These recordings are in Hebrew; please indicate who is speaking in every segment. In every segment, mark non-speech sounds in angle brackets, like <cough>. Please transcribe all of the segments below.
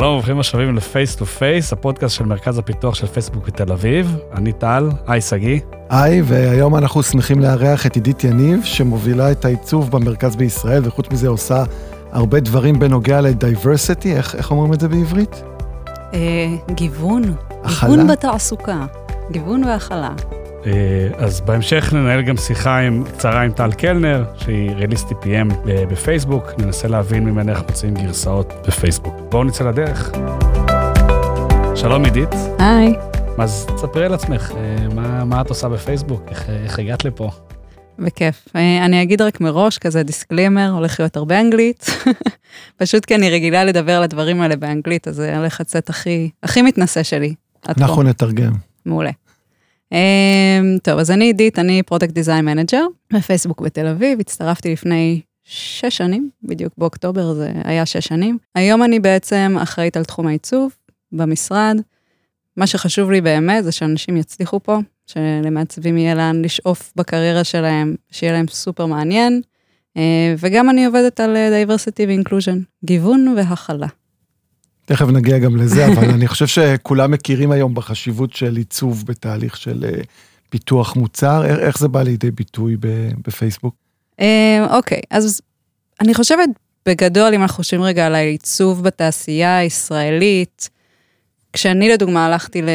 Speaker 1: שלום, ברוכים השבים ל Face to Face, הפודקאסט של מרכז הפיתוח של פייסבוק בתל אביב. אני טל, היי שגיא.
Speaker 2: היי, והיום אנחנו שמחים לארח את עידית יניב, שמובילה את העיצוב במרכז בישראל, וחוץ מזה עושה הרבה דברים בנוגע ל diversity, איך, איך אומרים את זה בעברית?
Speaker 3: אה, גיוון.
Speaker 2: הכלה?
Speaker 3: גיוון בתעסוקה. גיוון והכלה.
Speaker 1: אה, אז בהמשך ננהל גם שיחה עם, קצרה עם טל קלנר, שהיא release TPM בפייסבוק, ננסה להבין ממנה איך מוציאים גרסאות בפייסבוק. בואו נצא לדרך. שלום עידית,
Speaker 3: היי.
Speaker 1: אז תספרי על עצמך, אה, מה, מה את עושה בפייסבוק, איך, איך הגעת לפה?
Speaker 3: בכיף. אה, אני אגיד רק מראש, כזה disclaimer, הולך להיות הרבה אנגלית. <laughs> פשוט כי אני רגילה לדבר על הדברים האלה באנגלית, אז זה הולך לצאת הכי, הכי מתנשא שלי. עד פה.
Speaker 2: אנחנו נתרגם.
Speaker 3: מעולה. Um, טוב, אז אני עידית, אני product design manager בפייסבוק בתל אביב, הצטרפתי לפני שש שנים, בדיוק באוקטובר זה היה שש שנים. היום אני בעצם אחראית על תחום העיצוב במשרד. מה שחשוב לי באמת זה שאנשים יצליחו פה, שלמעצבים יהיה לאן לשאוף בקריירה שלהם, שיהיה להם סופר מעניין. Uh, וגם אני עובדת על אה, diversity ו-inclusion, גיוון והכלה.
Speaker 2: תכף נגיע גם לזה, אבל אני חושב שכולם מכירים היום בחשיבות של עיצוב בתהליך של אה, פיתוח מוצר. איך, זה בא לידי ביטוי בפייסבוק?
Speaker 3: אה, אוקיי, אז אני חושבת בגדול, אם אנחנו חושבים רגע על העיצוב בתעשייה הישראלית, כשאני לדוגמה הלכתי ל...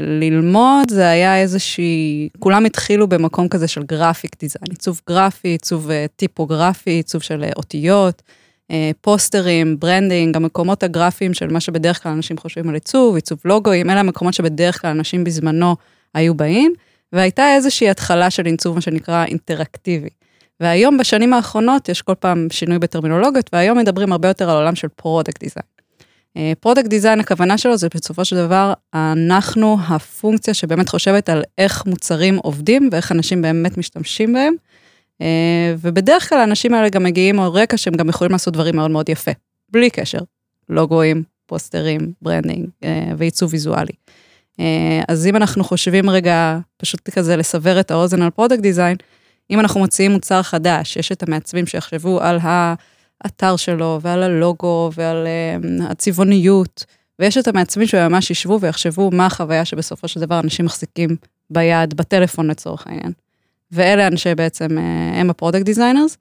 Speaker 3: ללמוד, זה היה איזושהי, כולם התחילו במקום כזה של graphic design, עיצוב גרפי, עיצוב אה, טיפוגרפי, עיצוב של אותיות, פוסטרים, branding, המקומות הגרפיים של מה שבדרך כלל אנשים חושבים על עיצוב, עיצוב לוגוים, אלה המקומות שבדרך כלל אנשים בזמנו היו באים, והייתה איזושהי התחלה של עיצוב, מה שנקרא אינטראקטיבי. והיום, בשנים האחרונות, יש כל פעם שינוי בטרמינולוגיות, והיום מדברים הרבה יותר על עולם של product design. product design, הכוונה שלו זה בסופו של דבר, אנחנו הפונקציה שבאמת חושבת על איך מוצרים עובדים ואיך אנשים באמת משתמשים בהם. אה, ובדרך כלל האנשים האלה גם מגיעים על רקע שהם גם יכולים לעשות דברים מאוד מאוד יפה, בלי קשר. לוגויים, פוסטרים, branding אה, ועיצוב ויזואלי. אה, אז אם אנחנו חושבים רגע, פשוט כזה לסבר את האוזן על product design, אם אנחנו מוציאים מוצר חדש, יש את המעצבים שיחשבו על האתר שלו ועל הלוגו ועל הצבעוניות, ויש את המעצבים שממש ישבו ויחשבו מה החוויה שבסופו של דבר אנשים מחזיקים ביד, בטלפון לצורך העניין. ואלה אנשי בעצם, אה, הם ה product designers.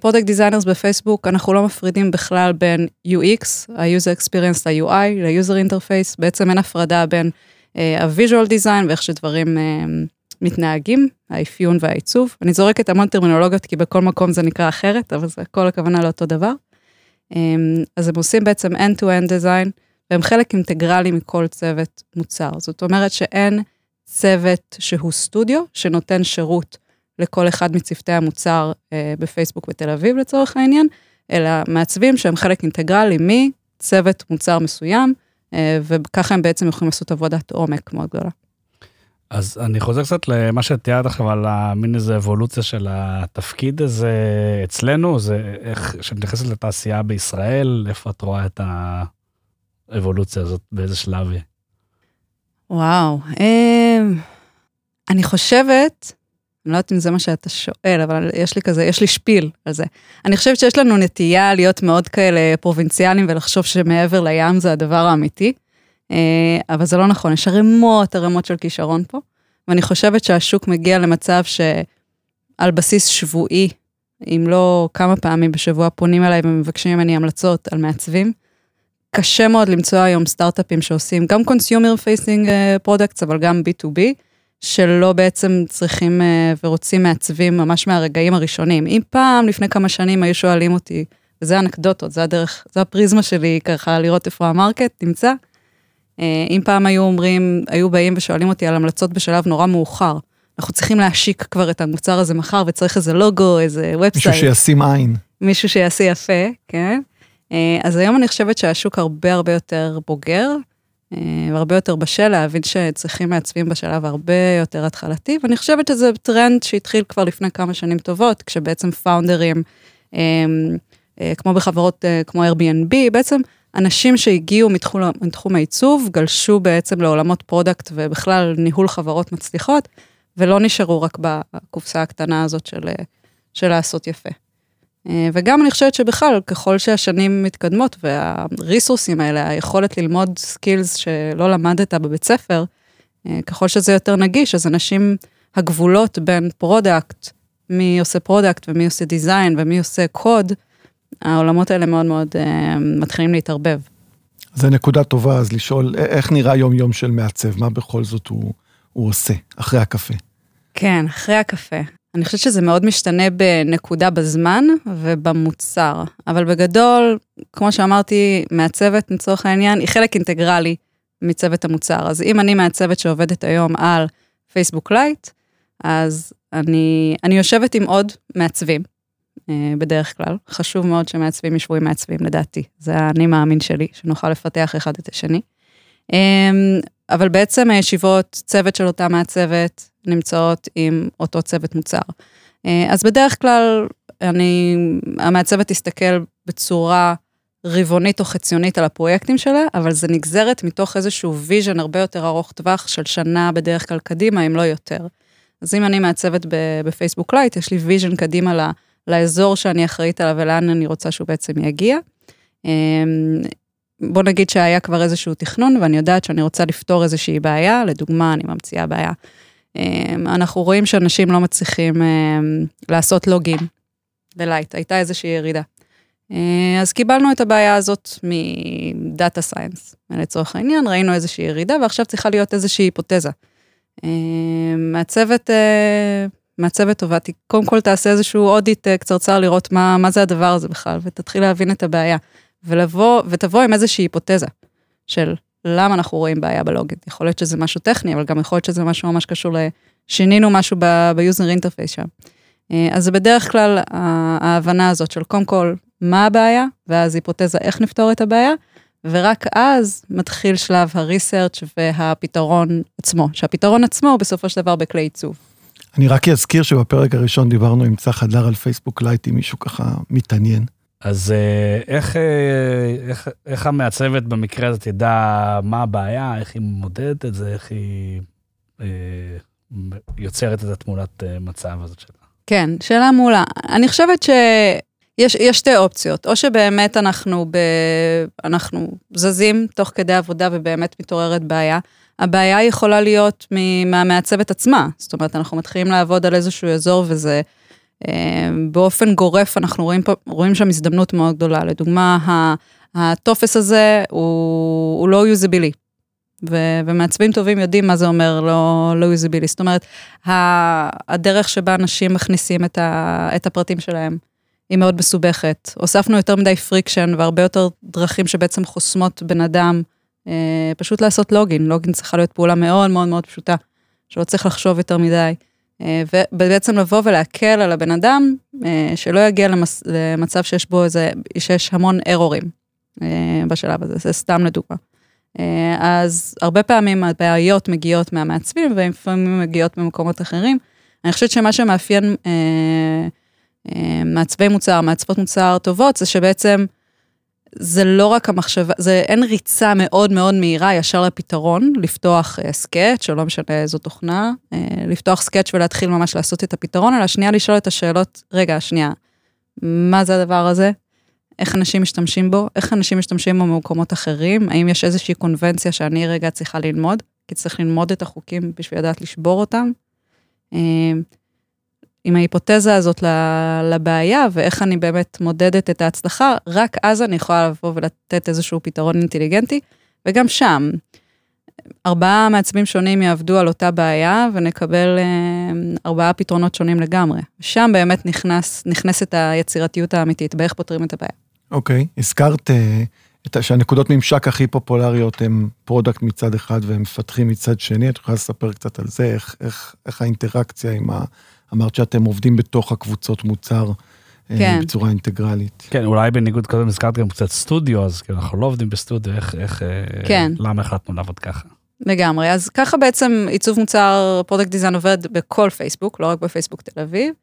Speaker 3: product designers בפייסבוק, אנחנו לא מפרידים בכלל בין UX, ה-user experience ל-UI, ל-user interface, בעצם אין הפרדה בין אה, ה-visual design ואיך שדברים אה, מתנהגים, האפיון והעיצוב. אני זורקת המון טרמינולוגיות כי בכל מקום זה נקרא אחרת, אבל זה כל הכוונה לאותו דבר. אז הם עושים בעצם end-to-end design, והם חלק אינטגרלי מכל צוות מוצר. זאת אומרת שאין צוות שהוא סטודיו, שנותן שירות לכל אחד מצוותי המוצר אה, בפייסבוק בתל אביב לצורך העניין, אלא מעצבים שהם חלק אינטגרלי מצוות מוצר מסוים, אה, וככה הם בעצם יכולים לעשות עבודת עומק מאוד גדולה.
Speaker 1: אז אני חוזר קצת למה שתיארת עכשיו על המין איזה אבולוציה של התפקיד הזה אצלנו, זה איך שמתייחסת לתעשייה בישראל, איפה את רואה את האבולוציה הזאת, באיזה שלב היא?
Speaker 3: וואו, אמ, אני חושבת, אני לא יודעת אם זה מה שאתה שואל, אבל יש לי כזה, יש לי שפיל על זה. אני חושבת שיש לנו נטייה להיות מאוד כאלה פרובינציאליים ולחשוב שמעבר לים זה הדבר האמיתי, אה, אבל זה לא נכון, יש ערימות ערימות של כישרון פה, ואני חושבת שהשוק מגיע למצב שעל בסיס שבועי, אם לא כמה פעמים בשבוע פונים אליי ומבקשים ממני המלצות על מעצבים, קשה מאוד למצוא היום סטארט-אפים שעושים גם consumer facing products, אבל גם B2B, שלא בעצם צריכים ורוצים מעצבים ממש מהרגעים הראשונים. אם פעם, לפני כמה שנים, היו שואלים אותי, וזה אנקדוטות, זה הדרך, זה הפריזמה שלי ככה לראות איפה ה market נמצא. אם פעם היו אומרים, היו באים ושואלים אותי על המלצות בשלב נורא מאוחר, אנחנו צריכים להשיק כבר את המוצר הזה מחר וצריך איזה לוגו, איזה website.
Speaker 2: מישהו שישים עין.
Speaker 3: מישהו שיעשה יפה, כן. אז היום אני חושבת שהשוק הרבה הרבה יותר בוגר, והרבה יותר בשל להבין שצריכים מעצבים בשלב הרבה יותר התחלתי, ואני חושבת שזה טרנד שהתחיל כבר לפני כמה שנים טובות, כשבעצם founderים, כמו בחברות כמו Airbnb, בעצם אנשים שהגיעו מתחום, מתחום העיצוב, גלשו בעצם לעולמות product ובכלל ניהול חברות מצליחות, ולא נשארו רק בקופסה הקטנה הזאת של, של לעשות יפה. אה, וגם אני חושבת שבכלל, ככל שהשנים מתקדמות וה resourceים האלה, היכולת ללמוד skills שלא למדת בבית ספר, אה, ככל שזה יותר נגיש, אז אנשים, הגבולות בין product, מי עושה product ומי עושה design ומי עושה קוד, העולמות האלה מאוד מאוד uh, מתחילים להתערבב.
Speaker 2: זה נקודה טובה, אז לשאול איך נראה יום-יום של מעצב, מה בכל זאת הוא, הוא עושה אחרי הקפה.
Speaker 3: כן, אחרי הקפה. אני חושבת שזה מאוד משתנה בנקודה בזמן ובמוצר, אבל בגדול, כמו שאמרתי, מעצבת לצורך העניין היא חלק אינטגרלי מצוות המוצר. אז אם אני מעצבת שעובדת היום על פייסבוק Lite, אז אני, אני יושבת עם עוד מעצבים, אה, בדרך כלל. חשוב מאוד שמעצבים ישבו עם מעצבים, לדעתי. זה האני מאמין שלי, שנוכל לפתח אחד את השני. אמ, אבל בעצם הישיבות, צוות של אותה מעצבת, נמצאות עם אותו צוות מוצר. אה, אז בדרך כלל, אני, המעצבת תסתכל בצורה רבעונית או חציונית על הפרויקטים שלה, אבל זה נגזרת מתוך איזשהו vision הרבה יותר ארוך טווח של שנה בדרך כלל קדימה, אם לא יותר. אז אם אני מעצבת בפייסבוק Lite, יש לי vision קדימה ל... לאזור שאני אחראית עליו ולאן אני רוצה שהוא בעצם יגיע. אמ, בוא נגיד שהיה כבר איזשהו תכנון ואני יודעת שאני רוצה לפתור איזושהי בעיה, לדוגמה, אני ממציאה בעיה. אמ, אנחנו רואים שאנשים לא מצליחים אמ, לעשות login ב Lite, הייתה איזושהי ירידה. אז קיבלנו את הבעיה הזאת מ data science, לצורך העניין, ראינו איזושהי ירידה ועכשיו צריכה להיות איזושהי היפותזה. מהצוות מעצבת טובה, קודם כל תעשה איזשהו audit אה, קצרצר לראות מה, מה זה הדבר הזה בכלל, ותתחיל להבין את הבעיה. ולבוא, ותבוא עם איזושהי היפותזה של למה אנחנו רואים בעיה ב login. יכול להיות שזה משהו טכני, אבל גם יכול להיות שזה משהו ממש קשור לשינינו משהו ב user interface שם. אה, אז זה בדרך כלל ההבנה הזאת של קודם כל, מה הבעיה, ואז היפותזה איך נפתור את הבעיה, ורק אז מתחיל שלב ה research והפתרון עצמו, שהפתרון עצמו הוא בסופו של דבר בכלי עיצוב.
Speaker 2: אני רק אזכיר שבפרק הראשון דיברנו עם צח הדר על פייסבוק Lite, אם מישהו ככה מתעניין.
Speaker 1: אז אה, איך, אה, איך, איך המעצבת במקרה הזה תדע מה הבעיה, איך היא מודדת את זה, איך היא אה, יוצרת את התמונת אה, מצב הזאת שלה?
Speaker 3: כן, שאלה מעולה. אני חושבת שיש יש שתי אופציות, או שבאמת אנחנו, ב, אנחנו זזים תוך כדי עבודה ובאמת מתעוררת בעיה. הבעיה יכולה להיות מהמעצבת עצמה, זאת אומרת, אנחנו מתחילים לעבוד על איזשהו אזור וזה, באופן גורף אנחנו רואים, פה, רואים שם הזדמנות מאוד גדולה. לדוגמה, הטופס הזה הוא, הוא לא usableי, ומעצבים טובים יודעים מה זה אומר לא, לא usableי. זאת אומרת, הדרך שבה אנשים מכניסים את, ה- את הפרטים שלהם היא מאוד מסובכת. הוספנו יותר מדי friction והרבה יותר דרכים שבעצם חוסמות בן אדם אה, פשוט לעשות לוגין, לוגין צריכה להיות פעולה מאוד מאוד מאוד פשוטה, שלא צריך לחשוב יותר מדי. אה, ובעצם לבוא ולהקל על הבן אדם, אה, שלא יגיע למס, למצב שיש בו איזה, שיש המון ארורים בשלב הזה, זה סתם לדוגמה. אז הרבה פעמים הבעיות מגיעות מהמעצבים, ולפעמים מגיעות ממקומות אחרים. אני חושבת שמה שמאפיין מעצבי מוצר, מעצבות מוצר טובות, זה שבעצם זה לא רק המחשבה, זה אין ריצה מאוד מאוד מהירה ישר לפתרון, לפתוח uh, סקאץ', או לא משנה איזו תוכנה, uh, לפתוח סקאץ' ולהתחיל ממש לעשות את הפתרון, אלא שנייה לשאול את השאלות, רגע, שנייה, מה זה הדבר הזה? איך אנשים משתמשים בו? איך אנשים משתמשים בו במקומות אחרים? האם יש איזושהי קונבנציה שאני רגע צריכה ללמוד? כי צריך ללמוד את החוקים בשביל לדעת לשבור אותם. Uh, עם ההיפותזה הזאת לבעיה ואיך אני באמת מודדת את ההצלחה, רק אז אני יכולה לבוא ולתת איזשהו פתרון אינטליגנטי. וגם שם, ארבעה מעצבים שונים יעבדו על אותה בעיה ונקבל אה, ארבעה פתרונות שונים לגמרי. שם באמת נכנס, נכנסת היצירתיות האמיתית באיך פותרים את הבעיה.
Speaker 2: אוקיי, okay, הזכרת uh, שהנקודות ממשק הכי פופולריות הם product מצד אחד והם מפתחים מצד שני, את יכולה לספר קצת על זה, איך, איך, איך האינטראקציה עם ה... אמרת שאתם עובדים בתוך הקבוצות מוצר. אה, כן. בצורה אינטגרלית.
Speaker 1: כן, אולי בניגוד קודם הזכרת גם קצת סטודיו, אז כאילו אנחנו לא עובדים בסטודיו, איך, איך, אה, כן. למה החלטנו לעבוד ככה?
Speaker 3: לגמרי, אז ככה בעצם עיצוב מוצר product design עובד בכל פייסבוק, לא רק בפייסבוק תל אביב,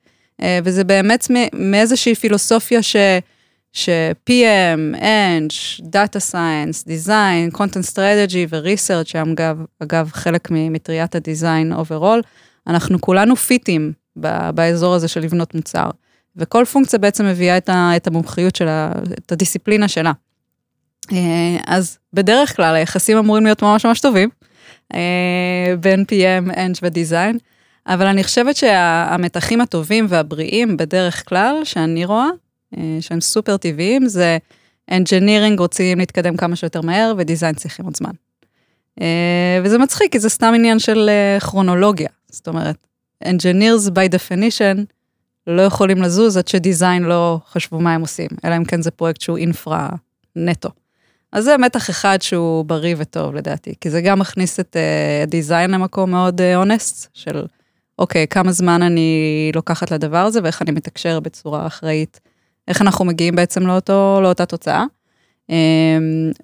Speaker 3: אה, וזה באמת מאיזושהי פילוסופיה ש... ש-PM, Eng, Data Science, Design, Content Strategy ו-Research, שהם אגב, אגב חלק ממטריית ה design overall, אנחנו כולנו פיטים באזור הזה של לבנות מוצר. וכל פונקציה בעצם מביאה את, ה, את המומחיות שלה, את הדיסציפלינה שלה. אה, אז בדרך כלל היחסים אמורים להיות ממש ממש טובים, אה, בין PM, Eng ודיזיין, אבל אני חושבת שהמתחים הטובים והבריאים בדרך כלל, שאני רואה, אה, שהם סופר טבעיים, זה engineering רוצים להתקדם כמה שיותר מהר ודיזיין צריכים עוד זמן. וזה מצחיק, כי זה סתם עניין של כרונולוגיה. זאת אומרת, engineers by definition לא יכולים לזוז עד שדיזיין לא חשבו מה הם עושים, אלא אם כן זה פרויקט שהוא אינפרה נטו. אז זה מתח אחד שהוא בריא וטוב לדעתי, כי זה גם מכניס את הדיזיין uh, למקום מאוד אונסט, uh, של אוקיי, כמה זמן אני לוקחת לדבר הזה ואיך אני מתקשר בצורה אחראית, איך אנחנו מגיעים בעצם לאותו, לאותה תוצאה. Um,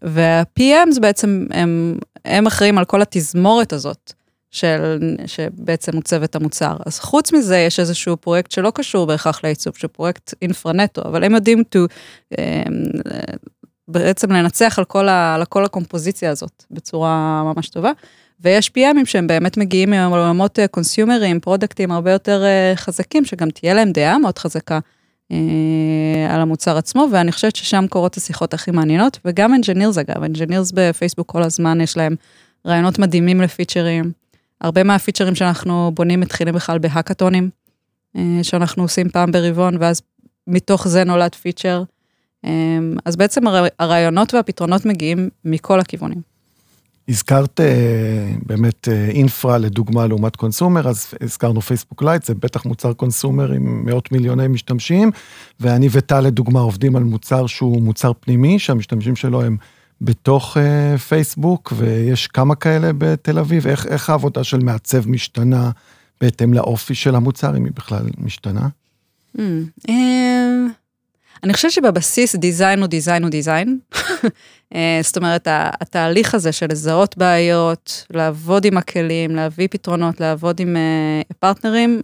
Speaker 3: וה-PMs בעצם, הם, הם אחראים על כל התזמורת הזאת. של, שבעצם עוצב את המוצר. אז חוץ מזה, יש איזשהו פרויקט שלא קשור בהכרח לעיצוב, שהוא פרויקט infra נטו, אבל הם יודעים to, um, בעצם לנצח על כל, ה, על כל הקומפוזיציה הזאת בצורה ממש טובה. ויש PMים שהם באמת מגיעים מעולמות consumer ים, product ים הרבה יותר uh, חזקים, שגם תהיה להם דעה מאוד חזקה uh, על המוצר עצמו, ואני חושבת ששם קורות השיחות הכי מעניינות, וגם engineers אגב, engineers בפייסבוק כל הזמן יש להם רעיונות מדהימים לפיצ'רים. הרבה מהפיצ'רים שאנחנו בונים מתחילים בכלל בהאקתונים, אה, שאנחנו עושים פעם ברבעון, ואז מתוך זה נולד פיצ'ר. אה, אז בעצם הרעיונות והפתרונות מגיעים מכל הכיוונים.
Speaker 2: הזכרת אה, באמת infra לדוגמה לעומת consumer, אז הזכרנו פייסבוק לייט, זה בטח מוצר consumer עם מאות מיליוני משתמשים, ואני וטל לדוגמה עובדים על מוצר שהוא מוצר פנימי, שהמשתמשים שלו הם בתוך uh, פייסבוק, ויש כמה כאלה בתל אביב. איך, איך העבודה של מעצב משתנה בהתאם לאופי של המוצר, אם היא בכלל משתנה? Mm, uh,
Speaker 3: אני חושבת שבבסיס דיזיין הוא דיזיין הוא דיזיין. uh, <laughs> זאת אומרת, התהליך הזה של לזהות בעיות, לעבוד עם הכלים, להביא פתרונות, לעבוד עם uh, פרטנרים,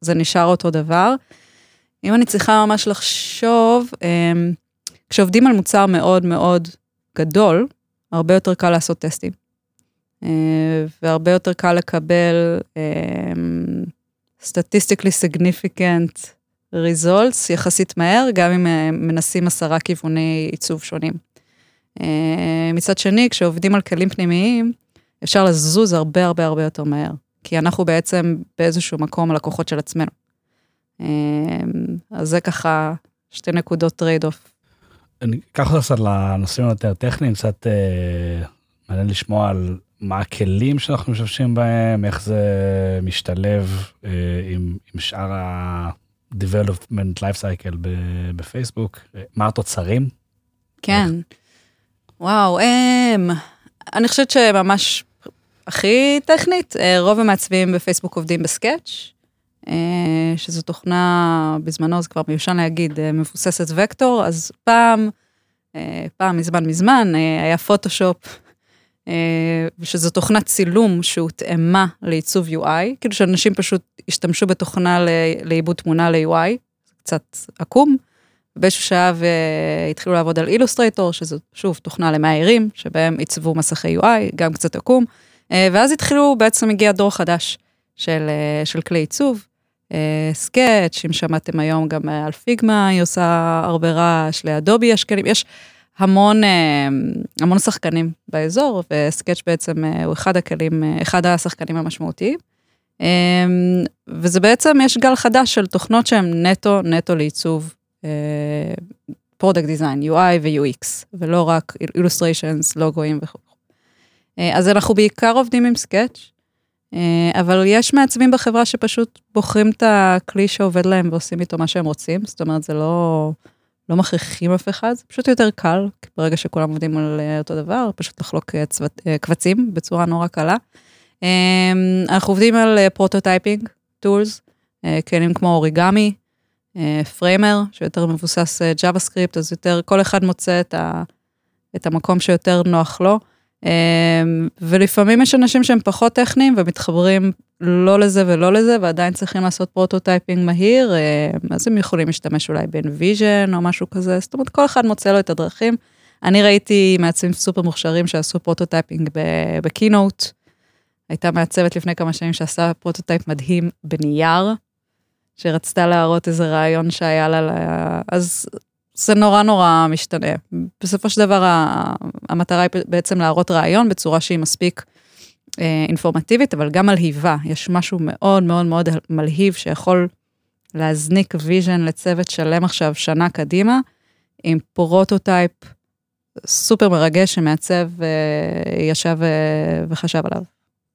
Speaker 3: זה נשאר אותו דבר. אם אני צריכה ממש לחשוב, um, כשעובדים על מוצר מאוד מאוד גדול, הרבה יותר קל לעשות טסטים. אה, והרבה יותר קל לקבל אה, statistically significant results יחסית מהר, גם אם אה, מנסים עשרה כיווני עיצוב שונים. מצד שני, כשעובדים על כלים פנימיים, אפשר לזוז הרבה הרבה הרבה יותר מהר, כי אנחנו בעצם באיזשהו מקום הלקוחות של עצמנו. אז זה ככה שתי נקודות trade off.
Speaker 1: אני אקח אותך קצת לנושאים היותר טכניים, קצת אה, מעניין לשמוע על מה הכלים שאנחנו משתמשים בהם, איך זה משתלב אה, עם, עם שאר ה-development life cycle בפייסבוק, אה, מה התוצרים?
Speaker 3: כן, וואו, הם, אני חושבת שממש הכי טכנית, אה, רוב המעצבים בפייסבוק עובדים בסקאץ'. אה, שזו תוכנה, בזמנו זה כבר מיושן להגיד, אה, מבוססת וקטור, אז פעם, אה, פעם מזמן מזמן, היה פוטושופ, שזו תוכנת צילום שהותאמה לעיצוב UI, כאילו שאנשים פשוט השתמשו בתוכנה לעיבוד תמונה ל-UI, קצת עקום. באיזשהו שעה והתחילו לעבוד על אילוסטרייטור, שזו שוב תוכנה למאיירים, שבהם עיצבו מסכי UI, גם קצת עקום, ואז התחילו, בעצם הגיע דור חדש של, של כלי עיצוב, סקאץ', אם שמעתם היום גם על פיגמה, היא עושה הרבה רעש, לאדובי יש כלים, יש המון, אה, המון שחקנים באזור, וסקאץ' בעצם אה, הוא אחד הכלים, אה, אחד השחקנים המשמעותיים. וזה בעצם, יש גל חדש של תוכנות שהן נטו, נטו לעיצוב product design, UI ו-UX, ולא רק illustrations, לוגויים וכו'. אז אנחנו בעיקר עובדים עם Sketch, אה, אבל יש מעצבים בחברה שפשוט בוחרים את הכלי שעובד להם ועושים איתו מה שהם רוצים, זאת אומרת, זה לא, לא מכריחים אף אחד, זה פשוט יותר קל, ברגע שכולם עובדים על אה, אותו דבר, פשוט לחלוק אה, צוות, קבצים בצורה נורא קלה. אנחנו עובדים על prototyping tools, כלים כמו Origami, Framer, שיותר מבוסס סקריפט, אז יותר, כל אחד מוצא את, ה, את המקום שיותר נוח לו. אמ, ולפעמים יש אנשים שהם פחות טכניים ומתחברים לא לזה ולא לזה, ועדיין צריכים לעשות prototyping מהיר, אמ, אז הם יכולים להשתמש אולי ב- InVision או משהו כזה, זאת אומרת, כל אחד מוצא לו את הדרכים. אני ראיתי מעצבים סופר מוכשרים שעשו prototyping ב Keynote. הייתה מעצבת לפני כמה שנים שעשה prototype מדהים בנייר, שרצתה להראות איזה רעיון שהיה לה, אז זה נורא נורא משתנה. בסופו של דבר המטרה היא בעצם להראות רעיון בצורה שהיא מספיק אה, אינפורמטיבית, אבל גם מלהיבה. יש משהו מאוד מאוד מאוד מלהיב שיכול להזניק vision לצוות שלם עכשיו שנה קדימה, עם prototype סופר מרגש שמעצב אה, ישב אה, וחשב עליו.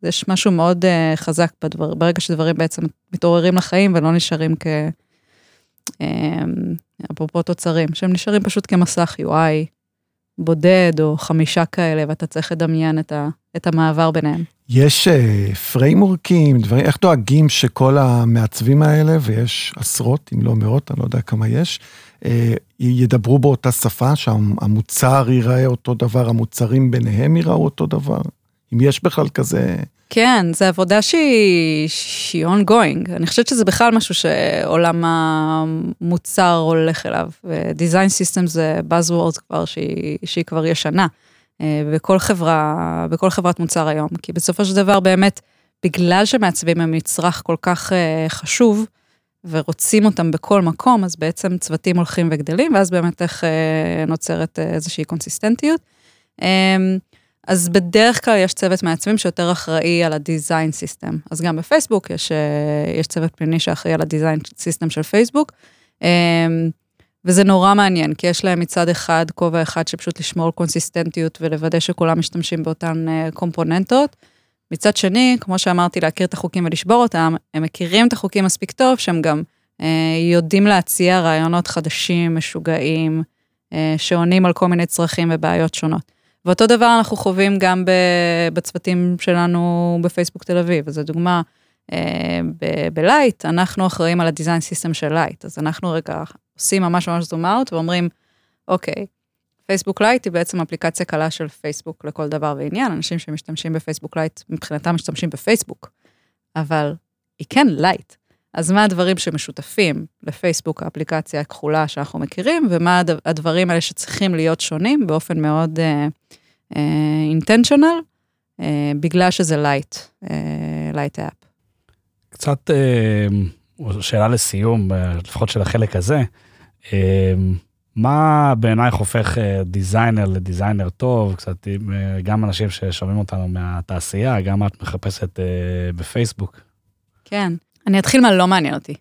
Speaker 3: יש משהו מאוד חזק בדבר, ברגע שדברים בעצם מתעוררים לחיים ולא נשארים כ... אפרופו תוצרים, שהם נשארים פשוט כמסך UI בודד או חמישה כאלה, ואתה צריך לדמיין את, ה, את המעבר ביניהם.
Speaker 2: יש uh, פריימורקים, דברים, איך דואגים שכל המעצבים האלה, ויש עשרות, אם לא מאות, אני לא יודע כמה יש, uh, ידברו באותה שפה, שהמוצר ייראה אותו דבר, המוצרים ביניהם ייראו אותו דבר? אם יש בכלל כזה...
Speaker 3: כן, זו עבודה שהיא, שהיא ongoing. אני חושבת שזה בכלל משהו שעולם המוצר הולך אליו. דיזיין סיסטם זה Buzzwords כבר שהיא, שהיא כבר ישנה. אה, בכל חברה, בכל חברת מוצר היום. כי בסופו של דבר באמת, בגלל שמעצבים הם מצרך כל כך אה, חשוב, ורוצים אותם בכל מקום, אז בעצם צוותים הולכים וגדלים, ואז באמת איך אה, נוצרת איזושהי קונסיסטנטיות. אז בדרך כלל יש צוות מעצבים שיותר אחראי על ה design system. אז גם בפייסבוק יש, אה, יש צוות פנימי שאחראי על ה design system של פייסבוק. אמ, וזה נורא מעניין, כי יש להם מצד אחד כובע אחד שפשוט לשמור קונסיסטנטיות ולוודא שכולם משתמשים באותן אה, קומפוננטות. מצד שני, כמו שאמרתי, להכיר את החוקים ולשבור אותם, הם מכירים את החוקים מספיק טוב, שהם גם אה, יודעים להציע רעיונות חדשים, משוגעים, אה, שעונים על כל מיני צרכים ובעיות שונות. ואותו דבר אנחנו חווים גם בצוותים שלנו בפייסבוק תל אביב, וזו דוגמה, אה, בלייט, אנחנו אחראים על ה design system של לייט, אז אנחנו רגע עושים ממש ממש zoom out ואומרים, אוקיי, פייסבוק לייט היא בעצם אפליקציה קלה של פייסבוק לכל דבר ועניין, אנשים שמשתמשים בפייסבוק לייט מבחינתם משתמשים בפייסבוק, אבל היא כן לייט. אז מה הדברים שמשותפים לפייסבוק, האפליקציה הכחולה שאנחנו מכירים, ומה הדברים האלה שצריכים להיות שונים באופן מאוד intentional, uh, uh, uh, בגלל שזה לייט, lite app.
Speaker 1: קצת uh, שאלה לסיום, uh, לפחות של החלק הזה, uh, מה בעינייך הופך designer ל designer טוב, קצת גם אנשים ששומעים אותנו מהתעשייה, גם את מחפשת בפייסבוק.
Speaker 3: כן, אני אתחיל מה לא מעניין אותי.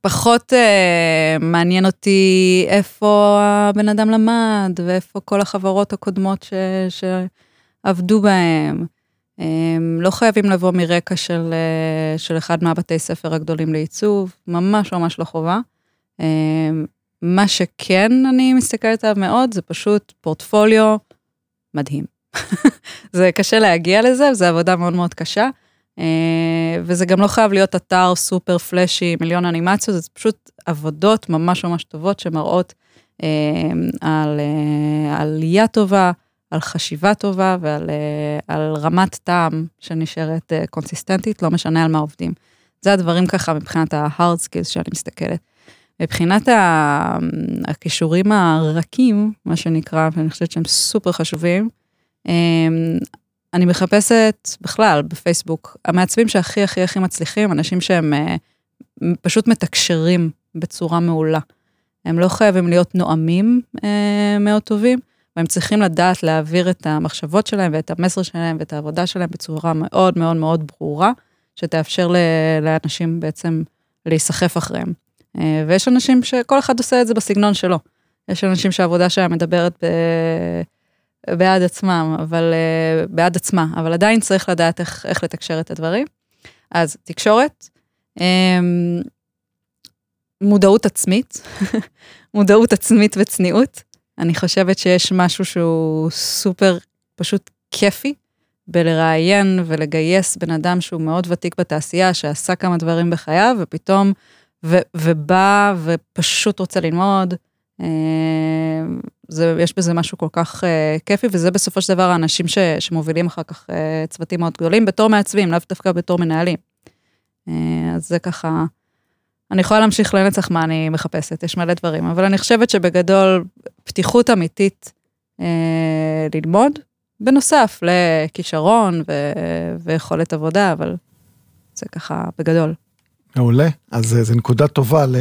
Speaker 3: פחות אה, מעניין אותי איפה הבן אדם למד, ואיפה כל החברות הקודמות ש, שעבדו בהם. אה, לא חייבים לבוא מרקע של, אה, של אחד מהבתי ספר הגדולים לעיצוב, ממש ממש לא חובה. אה, מה שכן אני מסתכלת עליו מאוד, זה פשוט פורטפוליו מדהים. <laughs> זה קשה להגיע לזה, זו עבודה מאוד מאוד קשה. אה, וזה גם לא חייב להיות אתר סופר פלאשי, מיליון אנימציות, זה פשוט עבודות ממש ממש טובות שמראות אה, על אה, עלייה טובה, על חשיבה טובה ועל על רמת טעם שנשארת קונסיסטנטית, לא משנה על מה עובדים. זה הדברים ככה מבחינת ה-hard skills שאני מסתכלת. מבחינת הכישורים הרכים, מה שנקרא, ואני חושבת שהם סופר חשובים, אני מחפשת בכלל בפייסבוק, המעצבים שהכי הכי הכי מצליחים, אנשים שהם אה, פשוט מתקשרים בצורה מעולה. הם לא חייבים להיות נואמים אה, מאוד טובים, והם צריכים לדעת להעביר את המחשבות שלהם ואת המסר שלהם ואת העבודה שלהם בצורה מאוד מאוד מאוד ברורה, שתאפשר לאנשים בעצם להיסחף אחריהם. אה, ויש אנשים שכל אחד עושה את זה בסגנון שלו. יש אנשים שהעבודה שלהם מדברת ב... בעד עצמם, אבל uh, בעד עצמה, אבל עדיין צריך לדעת איך, איך לתקשר את הדברים. אז תקשורת, um, מודעות עצמית, <laughs> מודעות עצמית וצניעות. אני חושבת שיש משהו שהוא סופר פשוט כיפי בלראיין ולגייס בן אדם שהוא מאוד ותיק בתעשייה, שעשה כמה דברים בחייו, ופתאום, ו, ובא ופשוט רוצה ללמוד. זה, יש בזה משהו כל כך uh, כיפי, וזה בסופו של דבר האנשים ש, שמובילים אחר כך uh, צוותים מאוד גדולים, בתור מעצבים, לאו דווקא בתור מנהלים. Uh, אז זה ככה, אני יכולה להמשיך לנצח מה אני מחפשת, יש מלא דברים, אבל אני חושבת שבגדול, פתיחות אמיתית uh, ללמוד, בנוסף לכישרון ו, ויכולת עבודה, אבל זה ככה בגדול.
Speaker 2: מעולה. אז זו נקודה טובה ל...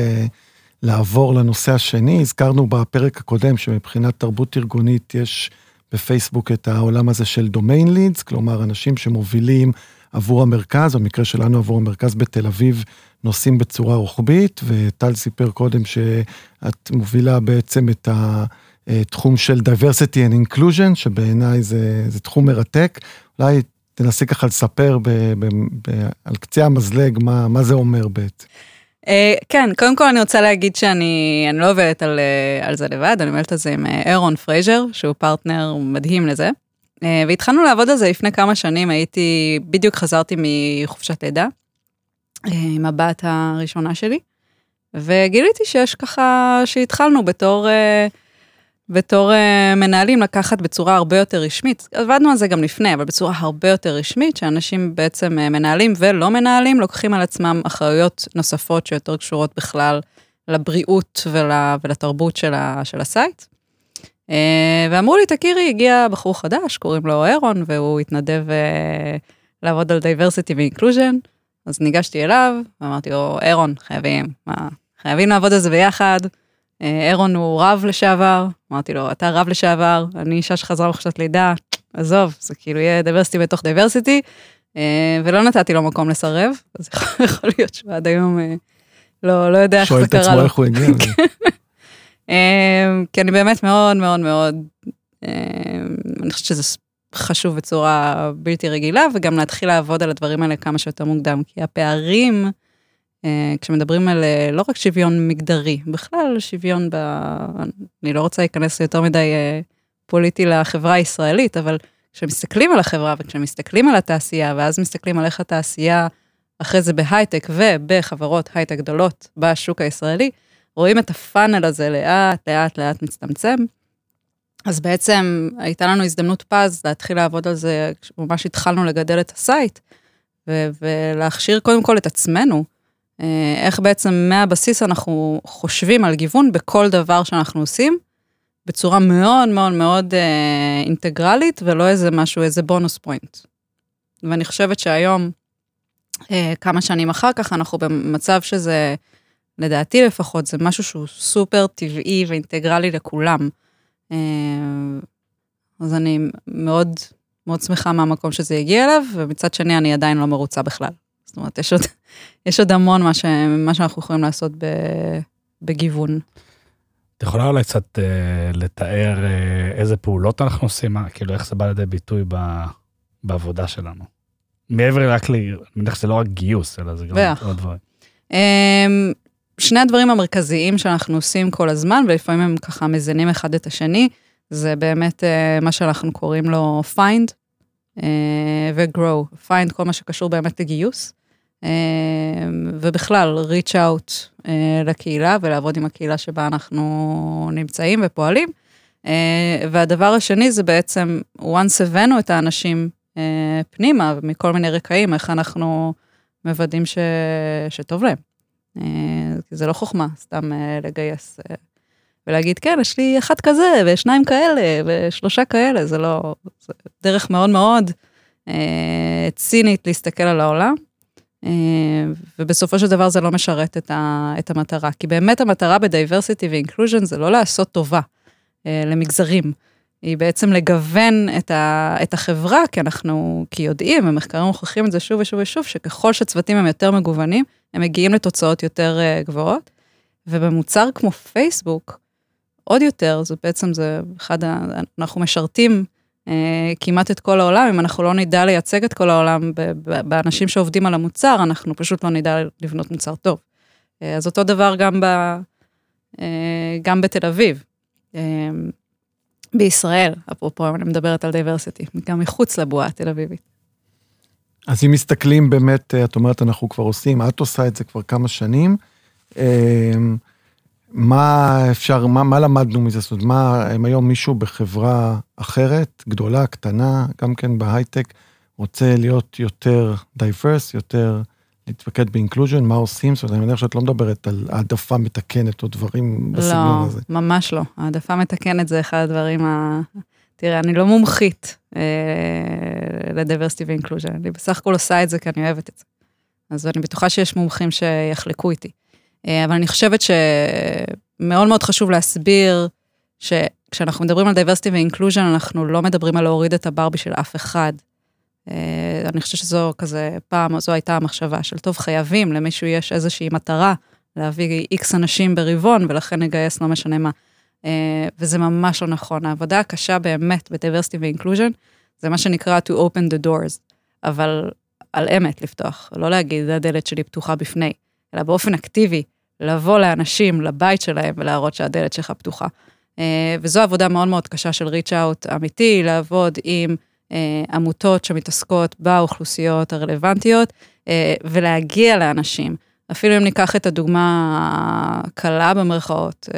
Speaker 2: לעבור לנושא השני. הזכרנו בפרק הקודם שמבחינת תרבות ארגונית יש בפייסבוק את העולם הזה של דומיין לידס, כלומר אנשים שמובילים עבור המרכז, במקרה שלנו עבור המרכז בתל אביב, נוסעים בצורה רוחבית, וטל סיפר קודם שאת מובילה בעצם את התחום של diversity and inclusion, שבעיניי זה, זה תחום מרתק. אולי תנסי ככה לספר ב, ב, ב, על קצה המזלג מה, מה זה אומר בעצם.
Speaker 3: Uh, כן, קודם כל אני רוצה להגיד שאני לא עובדת על, uh, על זה לבד, אני עובדת על זה עם uh, אירון פרייזר, שהוא פרטנר מדהים לזה. והתחלנו לעבוד על זה לפני כמה שנים, הייתי, בדיוק חזרתי מחופשת לידה, עם הבת הראשונה שלי, וגיליתי שיש ככה, שהתחלנו בתור... בתור uh, מנהלים לקחת בצורה הרבה יותר רשמית, עבדנו על זה גם לפני, אבל בצורה הרבה יותר רשמית, שאנשים בעצם uh, מנהלים ולא מנהלים, לוקחים על עצמם אחריות נוספות שיותר קשורות בכלל לבריאות ול, ולתרבות של, ה, של ה site. Uh, ואמרו לי, תכירי, הגיע בחור חדש, קוראים לו אירון, והוא התנדב uh, לעבוד על diversity ו inclusion, אז ניגשתי אליו, ואמרתי לו, אירון, חייבים, מה, חייבים לעבוד על זה ביחד. אירון הוא רב לשעבר, אמרתי לו, אתה רב לשעבר, אני אישה שחזרה מחופשת לידה, עזוב, זה כאילו יהיה diversity בתוך diversity, ולא נתתי לו מקום לסרב, אז יכול <laughs> להיות שהוא עד היום לא, לא יודע איך זה קרה לו.
Speaker 2: שואל את עצמו איך הוא הגיע. <laughs>
Speaker 3: כי אני באמת מאוד מאוד מאוד, אני חושבת שזה חשוב בצורה בלתי רגילה, וגם להתחיל לעבוד על הדברים האלה כמה שיותר מוקדם, כי הפערים, אה, כשמדברים על אה, לא רק שוויון מגדרי, בכלל שוויון ב... אני לא רוצה להיכנס יותר מדי אה, פוליטי לחברה הישראלית, אבל כשמסתכלים על החברה וכשמסתכלים על התעשייה, ואז מסתכלים על איך התעשייה אחרי זה בהייטק ובחברות הייטק גדולות בשוק הישראלי, רואים את ה funnel הזה לאט, לאט, לאט מצטמצם. אז בעצם הייתה לנו הזדמנות פז להתחיל לעבוד על זה, ממש התחלנו לגדל את ה site, ולהכשיר קודם כל את עצמנו, אה, איך בעצם מהבסיס אנחנו חושבים על גיוון בכל דבר שאנחנו עושים, בצורה מאוד מאוד מאוד אה, אינטגרלית, ולא איזה משהו, איזה בונוס פוינט. ואני חושבת שהיום, אה, כמה שנים אחר כך, אנחנו במצב שזה, לדעתי לפחות, זה משהו שהוא סופר טבעי ואינטגרלי לכולם. אה, אז אני מאוד מאוד שמחה מהמקום שזה הגיע אליו, ומצד שני אני עדיין לא מרוצה בכלל. זאת אומרת, יש עוד, יש עוד המון מה, ש, מה שאנחנו יכולים לעשות ב, בגיוון.
Speaker 1: את יכולה אולי קצת אה, לתאר אה, איזה פעולות אנחנו עושים, מה, כאילו איך זה בא לידי ביטוי ב, בעבודה שלנו. מעבר רק ל... אני מניח שזה לא רק גיוס, אלא זה גם עוד דברים.
Speaker 3: אה, שני הדברים המרכזיים שאנחנו עושים כל הזמן, ולפעמים הם ככה מזינים אחד את השני, זה באמת אה, מה שאנחנו קוראים לו find אה, ו-grow, find כל מה שקשור באמת לגיוס. אמ, ובכלל, reach out אה, לקהילה ולעבוד עם הקהילה שבה אנחנו נמצאים ופועלים. אה, והדבר השני זה בעצם, once הבאנו את האנשים אה, פנימה, מכל מיני רקעים, איך אנחנו מוודאים ש... שטוב להם. זה לא חוכמה, סתם לגייס ולהגיד, כן, יש לי אחד כזה, ושניים כאלה, ושלושה כאלה, זה לא... זה דרך מאוד מאוד צינית להסתכל על העולם. אה, ובסופו של דבר זה לא משרת את, ה, את המטרה. כי באמת המטרה ב diversity ו inclusion זה לא לעשות טובה אה, למגזרים. היא בעצם לגוון את, ה, את החברה, כי אנחנו, כי יודעים, ומחקרים מוכיחים את זה שוב ושוב ושוב, שככל שצוותים הם יותר מגוונים, הם מגיעים לתוצאות יותר אה, גבוהות. ובמוצר כמו פייסבוק, עוד יותר, זה בעצם, זה אחד. אנחנו משרתים אה, כמעט את כל העולם, אם אנחנו לא נדע לייצג את כל העולם באנשים שעובדים על המוצר, אנחנו פשוט לא נדע לבנות מוצר טוב. אה, אז אותו דבר גם, ב, אה, גם בתל אביב. בישראל, אפרופו, אני מדברת על diversity, גם מחוץ לבועה התל אביבית.
Speaker 2: אז אם מסתכלים באמת, את אומרת, אנחנו כבר עושים, את עושה את זה כבר כמה שנים. מה אפשר, מה, מה למדנו מזה? זאת אומרת, מה, אם היום מישהו בחברה אחרת, גדולה, קטנה, גם כן בהייטק, רוצה להיות יותר diverse, יותר להתמקד ב inclusion, מה עושים? זאת אומרת, אני מניח שאת לא מדברת על העדפה מתקנת או דברים בסגנון
Speaker 3: לא,
Speaker 2: הזה.
Speaker 3: לא, ממש לא. העדפה מתקנת זה אחד הדברים ה... תראה, אני לא מומחית אה, לדייברסיטי ואינקלוז'ן, אני בסך הכל עושה את זה כי אני אוהבת את זה. אז אני בטוחה שיש מומחים שיחלקו איתי. אה, אבל אני חושבת שמאוד מאוד חשוב להסביר שכשאנחנו מדברים על diversity ו-inclusion, אנחנו לא מדברים על להוריד את הבר בשביל אף אחד. אה, אני חושבת שזו כזה, פעם, זו הייתה המחשבה של טוב, חייבים, למישהו יש איזושהי מטרה להביא איקס אנשים ברבעון, ולכן נגייס לא משנה מה. אה, וזה ממש לא נכון. העבודה הקשה באמת ב-diversity ו-inclusion, זה מה שנקרא to open the doors, אבל על אמת לפתוח, לא להגיד, הדלת שלי פתוחה בפני, אלא באופן אקטיבי, לבוא לאנשים, לבית שלהם, ולהראות שהדלת שלך פתוחה. אה, וזו עבודה מאוד מאוד קשה של ריץ' אאוט אמיתי, לעבוד עם אה, עמותות שמתעסקות באוכלוסיות הרלוונטיות, ולהגיע לאנשים. אפילו אם ניקח את הדוגמה הקלה במרכאות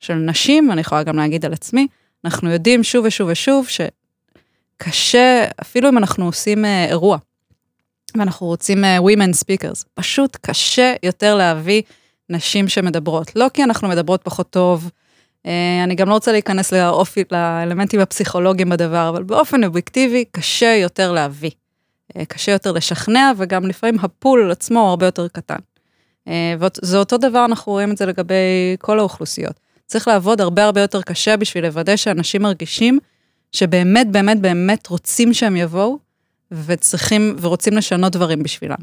Speaker 3: של נשים, אני יכולה גם להגיד על עצמי, אנחנו יודעים שוב ושוב ושוב שקשה, אפילו אם אנחנו עושים אירוע, ואנחנו רוצים uh, women speakers. פשוט קשה יותר להביא נשים שמדברות. לא כי אנחנו מדברות פחות טוב, uh, אני גם לא רוצה להיכנס לאופי, לאלמנטים הפסיכולוגיים בדבר, אבל באופן אובייקטיבי קשה יותר להביא. Uh, קשה יותר לשכנע, וגם לפעמים הפול עצמו הרבה יותר קטן. Uh, וזה אותו דבר, אנחנו רואים את זה לגבי כל האוכלוסיות. צריך לעבוד הרבה הרבה יותר קשה בשביל לוודא שאנשים מרגישים שבאמת באמת באמת רוצים שהם יבואו, וצריכים ורוצים לשנות דברים בשבילם.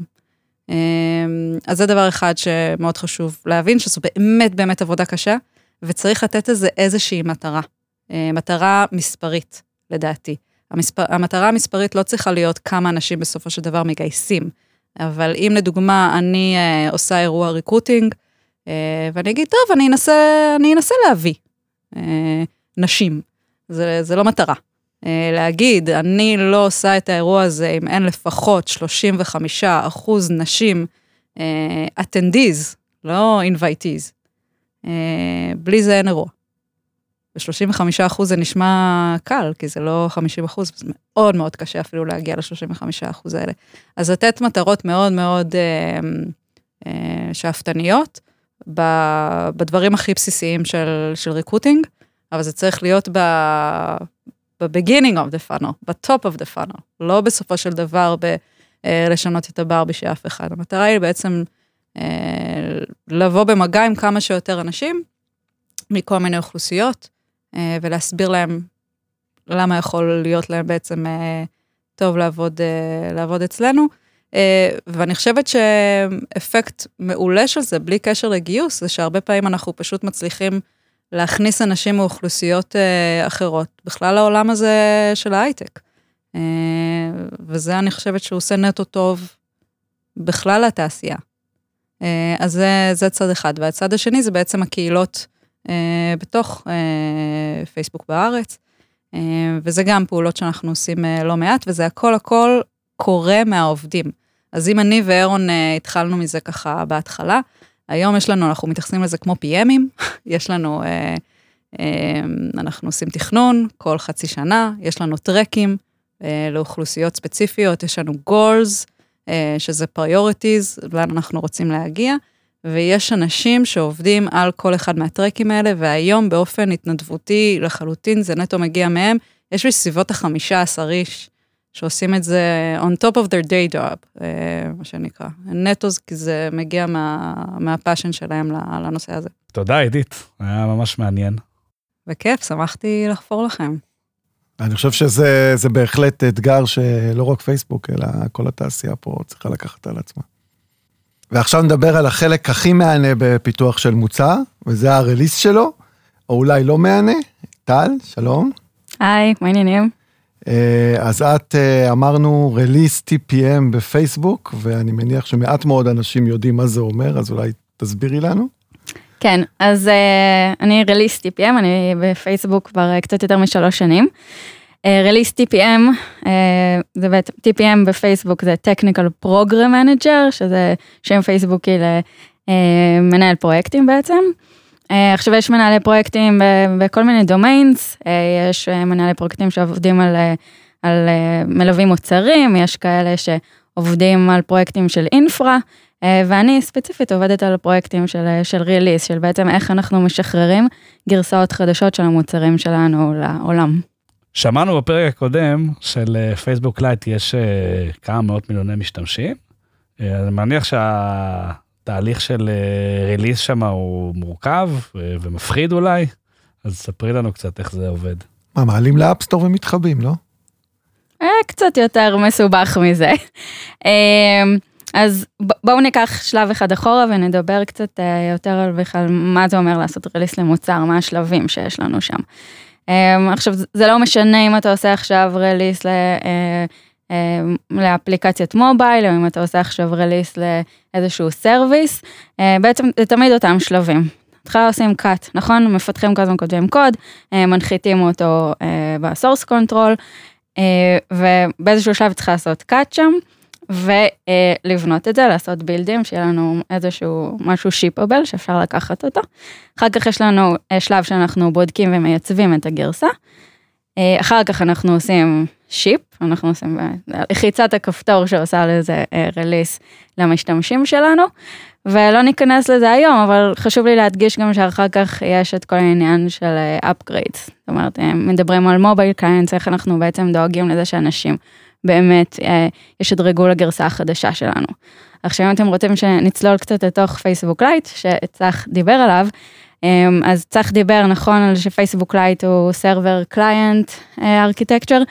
Speaker 3: אמ, אז זה דבר אחד שמאוד חשוב להבין, שזו באמת באמת עבודה קשה, וצריך לתת לזה איזושהי מטרה, אה, מטרה מספרית, לדעתי. המספר, המטרה המספרית לא צריכה להיות כמה אנשים בסופו של דבר מגייסים, אבל אם לדוגמה אני אה, עושה אירוע recruiting, אה, ואני אגיד, טוב, אני אנסה, אני אנסה להביא נשים, זה, זה לא מטרה. אה, להגיד, אני לא עושה את האירוע הזה אם אין לפחות 35 אחוז נשים attendees, לא invitees. אה, בלי זה אין אירוע. ו-35 אחוז זה נשמע קל, כי זה לא 50 אחוז, זה מאוד מאוד קשה אפילו להגיע ל-35 אחוז האלה. אז לתת מטרות מאוד מאוד אה, אה, שאפתניות, בדברים הכי בסיסיים של, של recruiting, אבל זה צריך להיות ב, ב-beginning of the funnel, ב-top of the funnel, לא בסופו של דבר בלשנות אה, את הבר בשביל אף אחד. המטרה היא בעצם אה, לבוא במגע עם כמה שיותר אנשים מכל מיני אוכלוסיות, אה, ולהסביר להם למה יכול להיות להם בעצם טוב לעבוד, לעבוד אצלנו. ואני חושבת שאפקט מעולה של זה, בלי קשר לגיוס, זה שהרבה פעמים אנחנו פשוט מצליחים להכניס אנשים מאוכלוסיות אה, אחרות, בכלל העולם הזה של ההייטק. אה, וזה אני חושבת שהוא עושה נטו טוב בכלל לתעשייה. אה, אז זה, זה צד אחד, והצד השני זה בעצם הקהילות אה, בתוך אה, פייסבוק בארץ, אה, וזה גם פעולות שאנחנו עושים אה, לא מעט, וזה הכל הכל קורה מהעובדים. אז אם אני ואירון אה, התחלנו מזה ככה בהתחלה, היום יש לנו, אנחנו מתייחסים לזה כמו PMים, <laughs> יש לנו, אה, אה, אנחנו עושים תכנון כל חצי שנה, יש לנו טרקים אה, לאוכלוסיות ספציפיות, יש לנו goals, אה, שזה priorities, לאן אנחנו רוצים להגיע, ויש אנשים שעובדים על כל אחד מהטרקים האלה, והיום באופן התנדבותי לחלוטין, זה נטו מגיע מהם, יש בסביבות החמישה עשר איש. שעושים את זה on top of their day job, אה, מה שנקרא. נטו כי זה מגיע מה, מהפאשן שלהם לנושא הזה.
Speaker 1: תודה, עידית, היה ממש מעניין.
Speaker 3: בכיף, שמחתי לחפור לכם.
Speaker 2: אני חושב שזה בהחלט אתגר שלא רק פייסבוק, אלא כל התעשייה פה צריכה לקחת על עצמה. ועכשיו נדבר על החלק הכי מהנה בפיתוח של מוצר, וזה הרליס שלו, או אולי לא מהנה. טל, שלום.
Speaker 4: היי, מה העניינים?
Speaker 2: אה, אז את אה, אמרנו רליס TPM בפייסבוק, ואני מניח שמעט מאוד אנשים יודעים מה זה אומר, אז אולי תסבירי לנו.
Speaker 4: כן, אז uh, אני רליס TPM, אני בפייסבוק כבר קצת יותר משלוש שנים. uh, TPM, זה בעצם, TPM בפייסבוק זה Technical Program Manager, שזה שם פייסבוקי למנהל פרויקטים בעצם. אה, עכשיו יש מנהלי פרויקטים בכל מיני דומיינס, אה, יש אה, מנהלי פרויקטים שעובדים על, על מלווים מוצרים, יש כאלה שעובדים על פרויקטים של אינפרה, ואני ספציפית עובדת על פרויקטים של, של release, של בעצם איך אנחנו משחררים גרסאות חדשות של המוצרים שלנו לעולם.
Speaker 1: שמענו בפרק הקודם של פייסבוק לייט יש כמה מאות מיליוני משתמשים, אני מניח שהתהליך של release שם הוא מורכב ומפחיד אולי, אז ספרי לנו קצת איך זה עובד.
Speaker 2: מה, מעלים ל App Store ומתחבאים, לא?
Speaker 4: קצת יותר מסובך מזה. אז בואו ניקח שלב אחד אחורה ונדבר קצת יותר על בכלל מה זה אומר לעשות release למוצר, מה השלבים שיש לנו שם. עכשיו זה לא משנה אם אתה עושה עכשיו release אמ, לאפליקציית mobile, או אם אתה עושה עכשיו release לאיזשהו service, אה, בעצם זה תמיד אותם שלבים. התחלה עושים cut, נכון? מפתחים כל הזמן כותבים קוד, אה, מנחיתים אותו אה, ב source control, ובאיזשהו שלב צריך לעשות cut שם, ולבנות את זה, לעשות build ים, שיהיה לנו איזשהו משהו shippable שאפשר לקחת אותו. אחר כך יש לנו שלב שאנחנו בודקים ומייצבים את הגרסה. אחר כך אנחנו עושים ship, אנחנו עושים לחיצת הכפתור שעושה לזה release למשתמשים שלנו, ולא ניכנס לזה היום, אבל חשוב לי להדגיש גם שאחר כך יש את כל העניין של upgrades. זאת אומרת, מדברים על mobile clients, איך אנחנו בעצם דואגים לזה שאנשים באמת ישדרגו לגרסה החדשה שלנו. עכשיו אם אתם רוצים שנצלול קצת לתוך פייסבוק לייט, שצח דיבר עליו, אז צח דיבר נכון על שפייסבוק לייט הוא server client architecture,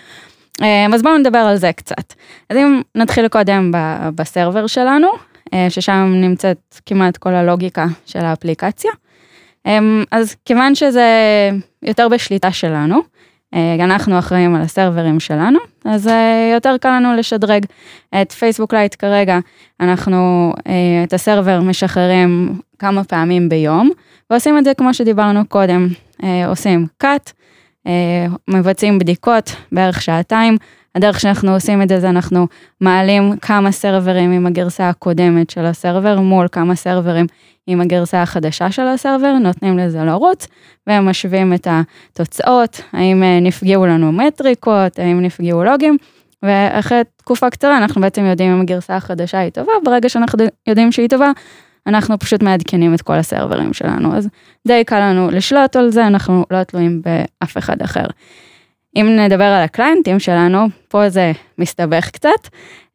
Speaker 4: אז בואו נדבר על זה קצת. אז אם נתחיל קודם ב server שלנו, אה, ששם נמצאת כמעט כל הלוגיקה של האפליקציה. אמ, אז כיוון שזה יותר בשליטה שלנו, אה, אנחנו אחראים על ה server ים שלנו, אז אה, יותר קל לנו לשדרג את פייסבוק לייט כרגע, אנחנו את ה server משחררים כמה פעמים ביום, ועושים את זה כמו שדיברנו קודם, עושים cut, מבצעים בדיקות בערך שעתיים. הדרך שאנחנו עושים את זה, זה אנחנו מעלים כמה סרברים עם הגרסה הקודמת של הסרבר מול כמה סרברים עם הגרסה החדשה של הסרבר, נותנים לזה לרוץ, ומשווים את התוצאות, האם אה, נפגעו לנו מטריקות, האם נפגעו לוגים, ואחרי תקופה קצרה אנחנו בעצם יודעים אם הגרסה החדשה היא טובה, ברגע שאנחנו יודעים שהיא טובה, אנחנו פשוט מעדכנים את כל הסרברים שלנו, אז די קל לנו לשלוט על זה, אנחנו לא תלויים באף אחד אחר. אם נדבר על ה clients שלנו, פה זה מסתבך קצת,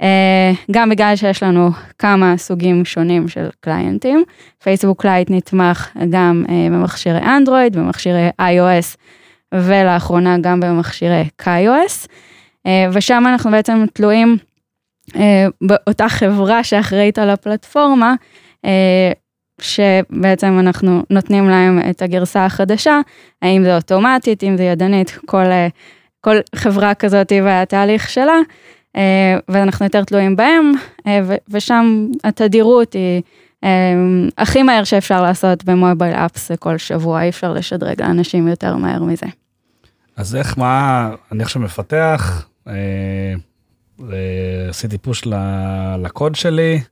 Speaker 4: אה, גם בגלל שיש לנו כמה סוגים שונים של clients, Facebook Lite נתמך גם אה, במכשירי אנדרואיד, במכשירי iOS ולאחרונה גם במכשירי KaiOS, אה, ושם אנחנו בעצם תלויים באותה חברה שאחראית על הפלטפורמה, שבעצם אנחנו נותנים להם את הגרסה החדשה, האם זה אוטומטית, אם זה ידנית, כל, אה, כל חברה כזאת והתהליך שלה, אה, ואנחנו יותר תלויים בהם, ושם התדירות היא הכי מהר שאפשר לעשות במובייל אפס כל שבוע, אי אפשר לשדרג לאנשים יותר מהר מזה.
Speaker 1: אז איך, מה, אני עכשיו מפתח, עשיתי פוש לקוד שלי, אה,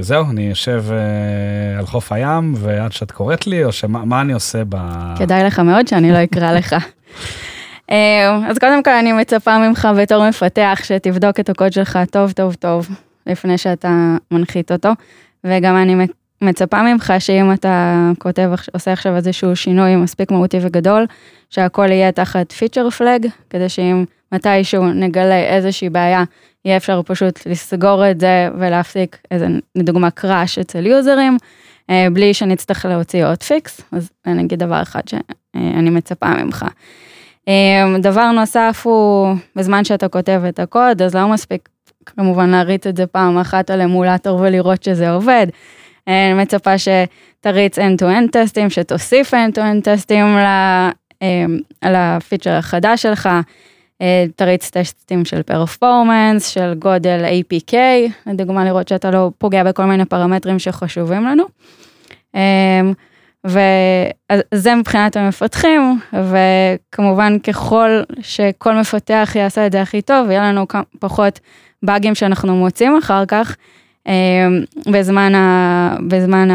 Speaker 1: זהו, אני יושב uh, על חוף הים, ועד שאת קוראת לי, או שמה אני עושה ב...
Speaker 4: כדאי לך מאוד שאני לא אקרא לך. uh, <laughs> אז קודם כל אני מצפה ממך בתור מפתח שתבדוק את הקוד שלך טוב טוב טוב לפני שאתה מנחית אותו, וגם אני מצפה ממך שאם אתה כותב, עושה עכשיו איזשהו שינוי מספיק מהותי וגדול, שהכל יהיה תחת פיצ'ר פלאג, כדי שאם מתישהו נגלה איזושהי בעיה, יהיה אפשר פשוט לסגור את זה ולהפסיק איזה, לדוגמה, קראש אצל יוזרים, אה, בלי שנצטרך להוציא עוד fix, אז אני אגיד דבר אחד שאני מצפה ממך. אה, דבר נוסף הוא, בזמן שאתה כותב את הקוד, אז לא מספיק כמובן להריץ את זה פעם אחת על emulator ולראות שזה עובד. אה, אני מצפה שתריץ end-to-end טסטים, שתוסיף end-to-end טסטים ל feature החדש שלך. אה, תריץ טסטים של performance, של גודל APK, לדוגמה לראות שאתה לא פוגע בכל מיני פרמטרים שחשובים לנו. אמ, וזה מבחינת המפתחים, וכמובן ככל שכל מפתח יעשה את זה הכי טוב, יהיה לנו פחות באגים שאנחנו מוצאים אחר כך, אמ, בזמן, ה, בזמן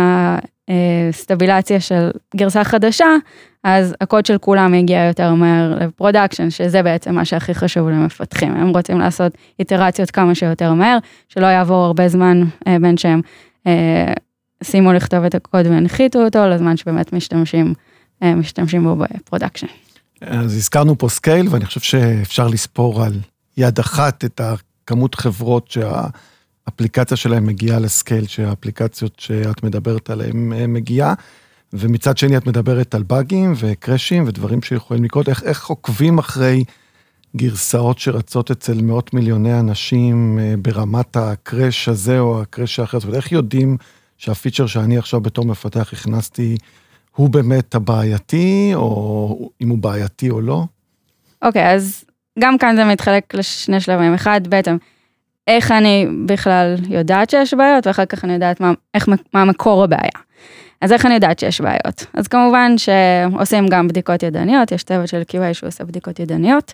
Speaker 4: הסטביליזציה של גרסה חדשה, אז הקוד של כולם יגיע יותר מהר ל production, שזה בעצם מה שהכי חשוב למפתחים. הם רוצים לעשות איטרציות כמה שיותר מהר, שלא יעבור הרבה זמן אה, בין שהם אה, סיימו לכתוב את הקוד והנחיתו אותו, לזמן שבאמת משתמשים, אה, משתמשים בו ב production.
Speaker 2: אז הזכרנו פה scale, ואני חושב שאפשר לספור על יד אחת את הכמות חברות שה... שהאפליקציה שלהם מגיעה ל scale שהאפליקציות שאת מדברת עליהן אה, מגיעה, ומצד שני את מדברת על באגים וקראשים ודברים שיכולים לקרות, איך, איך עוקבים אחרי גרסאות שרצות אצל מאות מיליוני אנשים אה, ברמת הקרש הזה או הקרש האחר, זאת אומרת, איך יודעים שהפיצ'ר שאני עכשיו בתור מפתח הכנסתי, הוא באמת הבעייתי, או אם הוא בעייתי או לא?
Speaker 4: אוקיי, okay, אז גם כאן זה מתחלק לשני שלבים. אחד, בעצם, איך אני בכלל יודעת שיש בעיות, ואחר כך אני יודעת מה, איך, מה מקור הבעיה. אז איך אני יודעת שיש בעיות? אז כמובן שעושים גם בדיקות ידניות, יש צוות של QA שעושה בדיקות ידניות.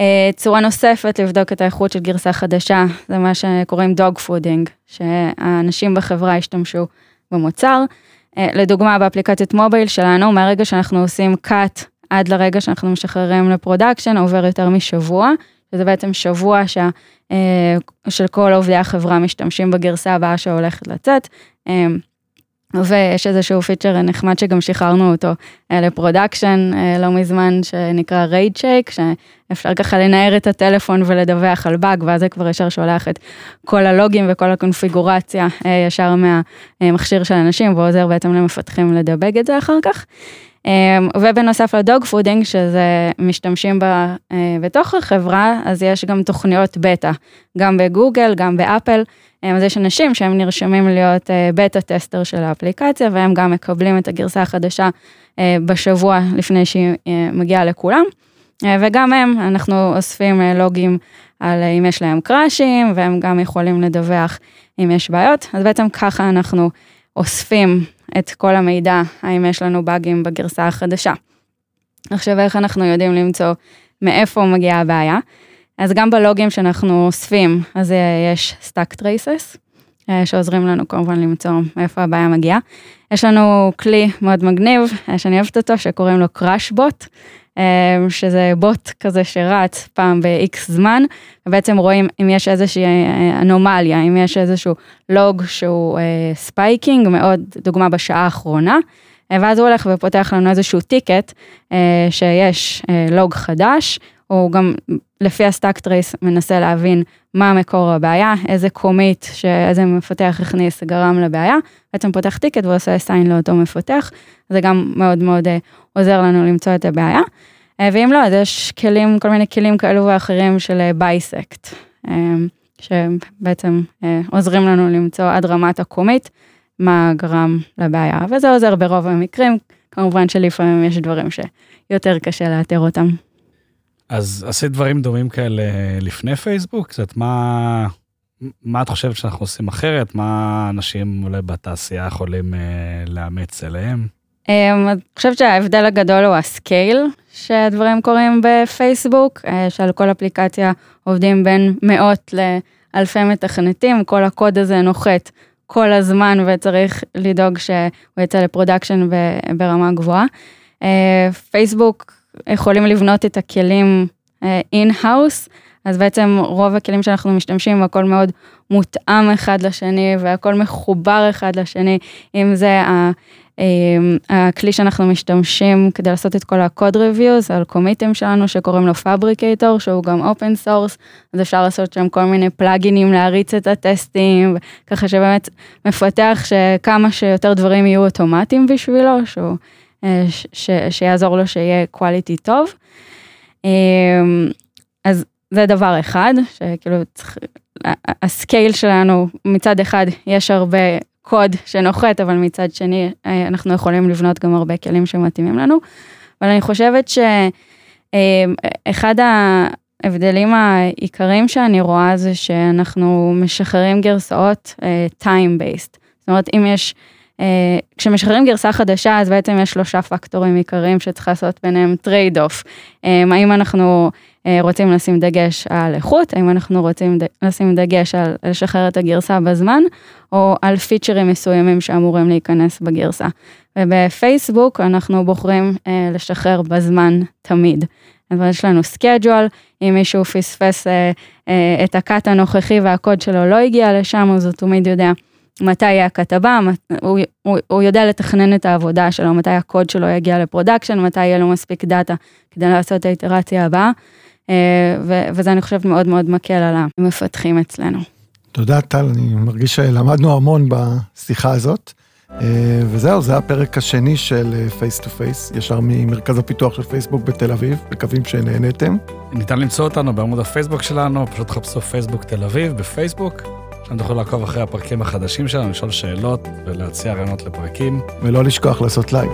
Speaker 4: אה, צורה נוספת לבדוק את האיכות של גרסה חדשה, זה מה שקוראים dogfooding, שהאנשים בחברה ישתמשו במוצר. אה, לדוגמה, באפליקציית mobile שלנו, מהרגע שאנחנו עושים cut עד לרגע שאנחנו משחררים ל production, עובר יותר משבוע, שזה בעצם שבוע שה, אה, של כל עובדי החברה משתמשים בגרסה הבאה שהולכת לצאת. ויש איזשהו feature נחמד שגם שחררנו אותו אה, ל production אה, לא מזמן שנקרא rage shake, שאפשר ככה לנער את הטלפון ולדווח על באג ואז זה כבר ישר שולח את כל הלוגים וכל הקונפיגורציה אה, ישר מהמכשיר של אנשים ועוזר בעצם למפתחים לדבג את זה אחר כך. ובנוסף ל dogfooding שזה משתמשים בה בתוך החברה אז יש גם תוכניות בטא, גם בגוגל גם באפל. אז יש אנשים שהם נרשמים להיות beta tester של האפליקציה והם גם מקבלים את הגרסה החדשה אה, בשבוע לפני שהיא אה, מגיעה לכולם. אה, וגם הם, אנחנו אוספים לוגים על אם יש להם קראשים והם גם יכולים לדווח אם יש בעיות, אז בעצם ככה אנחנו אוספים את כל המידע, האם יש לנו באגים בגרסה החדשה. עכשיו איך אנחנו יודעים למצוא מאיפה מגיעה הבעיה? אז גם בלוגים שאנחנו אוספים, אז אה, יש stack traces, אה, שעוזרים לנו כמובן למצוא מאיפה הבעיה מגיעה. יש לנו כלי מאוד מגניב, אה, שאני אוהבת אותו, שקוראים לו crash bot, שזה בוט כזה שרץ פעם ב-X זמן, ובעצם רואים אם יש איזושהי אנומליה, אם יש איזשהו לוג שהוא spiking, לדוגמה בשעה האחרונה, ואז הוא הולך ופותח לנו איזשהו ticket שיש לוג חדש, הוא גם לפי ה stack trace מנסה להבין מה מקור הבעיה, איזה commit שאיזה מפתח הכניס גרם לבעיה, בעצם פותח ticket ועושה assign לאותו מפתח, זה גם מאוד מאוד אה, עוזר לנו למצוא את הבעיה. אה, ואם לא, אז יש כלים, כל מיני כלים כאלו ואחרים של bisect, אה, שבעצם עוזרים לנו למצוא עד רמת ה commit מה גרם לבעיה, וזה עוזר ברוב המקרים, כמובן שלפעמים יש דברים שיותר קשה לאתר אותם.
Speaker 1: אז עשית דברים דומים כאלה לפני פייסבוק? קצת מה, מה את חושבת שאנחנו עושים אחרת? מה אנשים אולי בתעשייה יכולים אה, לאמץ אליהם?
Speaker 4: אמ, אני חושבת שההבדל הגדול הוא ה scale שהדברים קורים בפייסבוק, אה, שעל כל אפליקציה עובדים בין מאות לאלפי מתכנתים, כל הקוד הזה נוחת כל הזמן וצריך לדאוג שהוא יצא ל production ברמה גבוהה. אה, פייסבוק יכולים לבנות את הכלים in-house, אז בעצם רוב הכלים שאנחנו משתמשים, הכל מאוד מותאם אחד לשני והכל מחובר אחד לשני, אם זה ה... אמ, הכלי שאנחנו משתמשים כדי לעשות את כל ה-code reviews על commits שלנו שקוראים לו Phabricator שהוא גם open source אז אפשר לעשות שם כל מיני plugins להריץ את הטסטים ככה שבאמת מפתח שכמה שיותר דברים יהיו אוטומטיים בשבילו שהוא ש, שיעזור לו שיהיה quality טוב. אמ, אז זה דבר אחד, שכאילו צריך, הסקייל שלנו מצד אחד יש הרבה קוד שנוחת, אבל מצד שני אה, אנחנו יכולים לבנות גם הרבה כלים שמתאימים לנו. אבל אני חושבת שאחד ההבדלים העיקריים שאני רואה זה שאנחנו משחררים גרסאות אה, time based. זאת אומרת, אם יש אה, כשמשחררים גרסה חדשה אז בעצם יש שלושה פקטורים עיקריים שצריך לעשות ביניהם trade-off. אה, האם אנחנו אה, רוצים לשים דגש על איכות, האם אנחנו רוצים לשים דגש על לשחרר את הגרסה בזמן, או על features מסוימים שאמורים להיכנס בגרסה. ובפייסבוק אנחנו בוחרים לשחרר בזמן תמיד. אבל יש לנו schedule, אם מישהו פספס את ה cut הנוכחי והקוד שלו לא הגיע לשם, אז הוא תמיד יודע מתי יהיה ה cut הבא, הוא, הוא, הוא יודע לתכנן את העבודה שלו, מתי הקוד שלו יגיע ל production, מתי יהיה לו מספיק data כדי לעשות את האיטרציה הבאה, אה, ו, וזה אני חושבת מאוד מאוד מקל על המפתחים אצלנו.
Speaker 2: תודה, טל, אני מרגיש שלמדנו המון בשיחה הזאת. אה, וזהו, זה הפרק השני של Face to Face, ישר ממרכז הפיתוח של פייסבוק בתל אביב, מקווים שנהנתם.
Speaker 1: ניתן למצוא אותנו בעמוד הפייסבוק שלנו, פשוט חפשו פייסבוק תל אביב בפייסבוק. שם תוכלו לעקוב אחרי הפרקים החדשים שלנו, לשאול שאלות ולהציע רעיונות לפרקים.
Speaker 2: ולא לשכוח לעשות לייק.